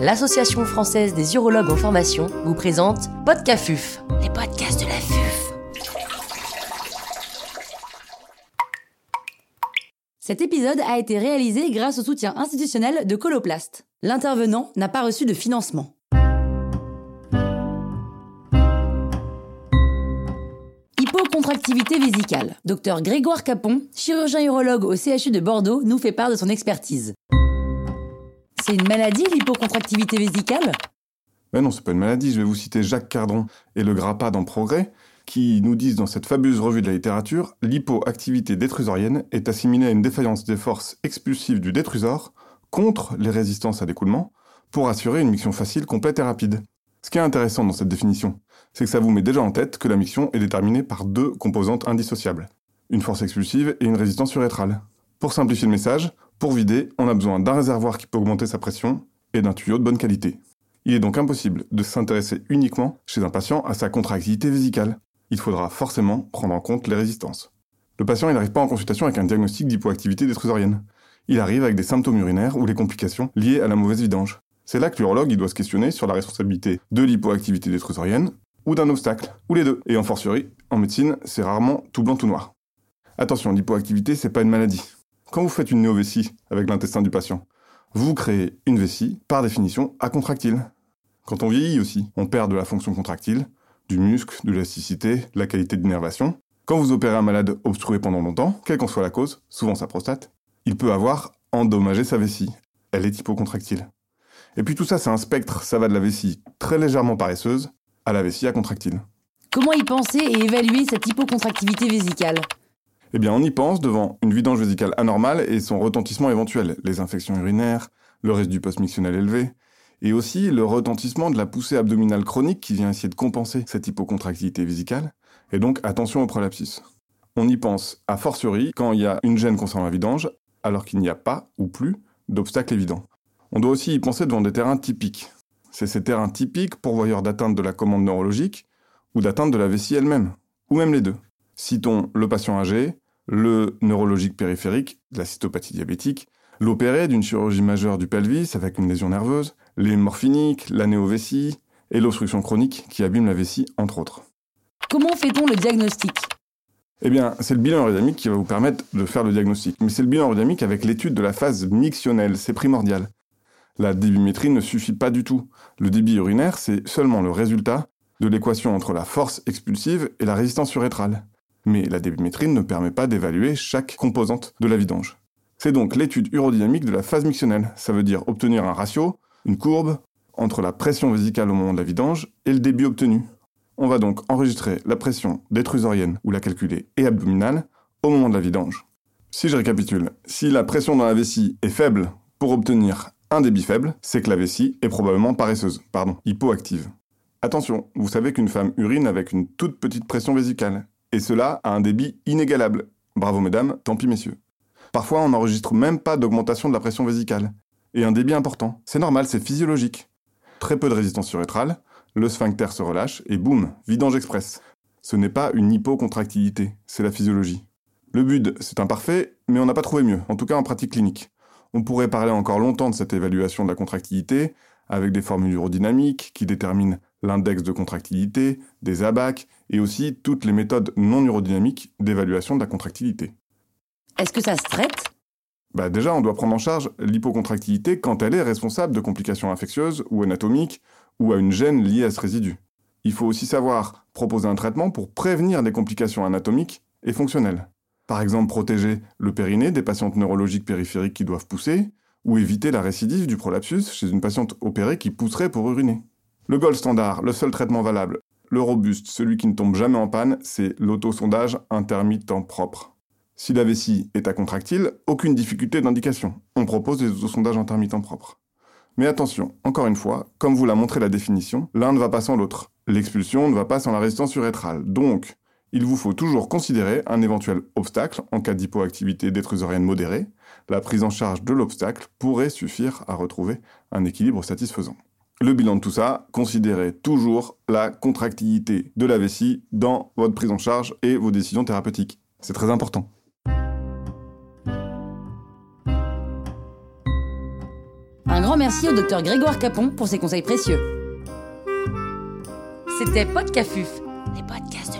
l'Association française des urologues en formation, vous présente Podcafuf, les podcasts de la FUF. Cet épisode a été réalisé grâce au soutien institutionnel de Coloplast. L'intervenant n'a pas reçu de financement. Hypocontractivité vésicale. Docteur Grégoire Capon, chirurgien urologue au CHU de Bordeaux, nous fait part de son expertise. C'est une maladie, l'hypocontractivité vésicale? Mais non, c'est pas une maladie. Je vais vous citer Jacques Cardron et le Grappa dans Progrès, qui nous disent dans cette fabuleuse revue de la littérature l'hypoactivité détrusorienne est assimilée à une défaillance des forces expulsives du détrusor contre les résistances à l'écoulement pour assurer une miction facile, complète et rapide. Ce qui est intéressant dans cette définition, c'est que ça vous met déjà en tête que la miction est déterminée par deux composantes indissociables, une force expulsive et une résistance urétrale. Pour simplifier le message, pour vider, on a besoin d'un réservoir qui peut augmenter sa pression et d'un tuyau de bonne qualité. Il est donc impossible de s'intéresser uniquement chez un patient à sa contractilité vésicale. Il faudra forcément prendre en compte les résistances. Le patient n'arrive pas en consultation avec un diagnostic d'hypoactivité détrusorienne. Il arrive avec des symptômes urinaires ou les complications liées à la mauvaise vidange. C'est là que l'urologue doit se questionner sur la responsabilité de l'hypoactivité détrusorienne ou d'un obstacle, ou les deux. Et en fortiori, en médecine, c'est rarement tout blanc tout noir. Attention, l'hypoactivité, c'est pas une maladie. Quand vous faites une néovessie avec l'intestin du patient, vous créez une vessie, par définition, acontractile. Quand on vieillit aussi, on perd de la fonction contractile, du muscle, de l'élasticité, de la qualité d'innervation. Quand vous opérez un malade obstrué pendant longtemps, quelle qu'en soit la cause, souvent sa prostate, il peut avoir endommagé sa vessie. Elle est hypocontractile. Et puis tout ça, c'est un spectre, ça va de la vessie très légèrement paresseuse à la vessie acontractile. Comment y penser et évaluer cette hypocontractivité vésicale? Eh bien, on y pense devant une vidange vésicale anormale et son retentissement éventuel, les infections urinaires, le reste du post-mictionnel élevé, et aussi le retentissement de la poussée abdominale chronique qui vient essayer de compenser cette hypocontractilité vésicale, et donc attention au prolapsus. On y pense a fortiori quand il y a une gêne concernant la vidange, alors qu'il n'y a pas ou plus d'obstacle évident. On doit aussi y penser devant des terrains typiques. C'est ces terrains typiques pourvoyeurs d'atteinte de la commande neurologique ou d'atteinte de la vessie elle-même, ou même les deux. Citons le patient âgé, le neurologique périphérique, la cystopathie diabétique, l'opéré d'une chirurgie majeure du pelvis avec une lésion nerveuse, les morphiniques, la néovessie et l'obstruction chronique qui abîme la vessie, entre autres. Comment fait-on le diagnostic? Eh bien, c'est le bilan aérodynamique qui va vous permettre de faire le diagnostic. Mais c'est le bilan aérodynamique avec l'étude de la phase mictionnelle, c'est primordial. La débimétrie ne suffit pas du tout. Le débit urinaire, c'est seulement le résultat de l'équation entre la force expulsive et la résistance urétrale mais la débimétrie ne permet pas d'évaluer chaque composante de la vidange. C'est donc l'étude urodynamique de la phase mictionnelle, ça veut dire obtenir un ratio, une courbe, entre la pression vésicale au moment de la vidange et le débit obtenu. On va donc enregistrer la pression détrusorienne ou la calculer et abdominale au moment de la vidange. Si je récapitule, si la pression dans la vessie est faible pour obtenir un débit faible, c'est que la vessie est probablement paresseuse, pardon, hypoactive. Attention, vous savez qu'une femme urine avec une toute petite pression vésicale et cela à un débit inégalable. Bravo mesdames, tant pis messieurs. Parfois on n'enregistre même pas d'augmentation de la pression vésicale. Et un débit important. C'est normal, c'est physiologique. Très peu de résistance urétrale, le sphincter se relâche et boum, vidange express. Ce n'est pas une hypocontractilité, c'est la physiologie. Le BUD, c'est imparfait, mais on n'a pas trouvé mieux, en tout cas en pratique clinique. On pourrait parler encore longtemps de cette évaluation de la contractilité, avec des formules urodynamiques qui déterminent l'index de contractilité, des ABAC et aussi toutes les méthodes non neurodynamiques d'évaluation de la contractilité. Est-ce que ça se traite? Bah Déjà, on doit prendre en charge l'hypocontractilité quand elle est responsable de complications infectieuses ou anatomiques ou à une gêne liée à ce résidu. Il faut aussi savoir proposer un traitement pour prévenir des complications anatomiques et fonctionnelles. Par exemple, protéger le périnée des patientes neurologiques périphériques qui doivent pousser, ou éviter la récidive du prolapsus chez une patiente opérée qui pousserait pour uriner. Le gold standard, le seul traitement valable, le robuste, celui qui ne tombe jamais en panne, c'est l'autosondage intermittent propre. Si la vessie est à contractile, aucune difficulté d'indication. On propose des autosondages intermittents propres. Mais attention, encore une fois, comme vous l'a montré la définition, l'un ne va pas sans l'autre. L'expulsion ne va pas sans la résistance urétrale. Donc, il vous faut toujours considérer un éventuel obstacle en cas d'hypoactivité détrusorienne modérée. La prise en charge de l'obstacle pourrait suffire à retrouver un équilibre satisfaisant. Le bilan de tout ça, considérez toujours la contractilité de la vessie dans votre prise en charge et vos décisions thérapeutiques. C'est très important. Un grand merci au docteur Grégoire Capon pour ses conseils précieux. C'était Podcafuf, les podcasts.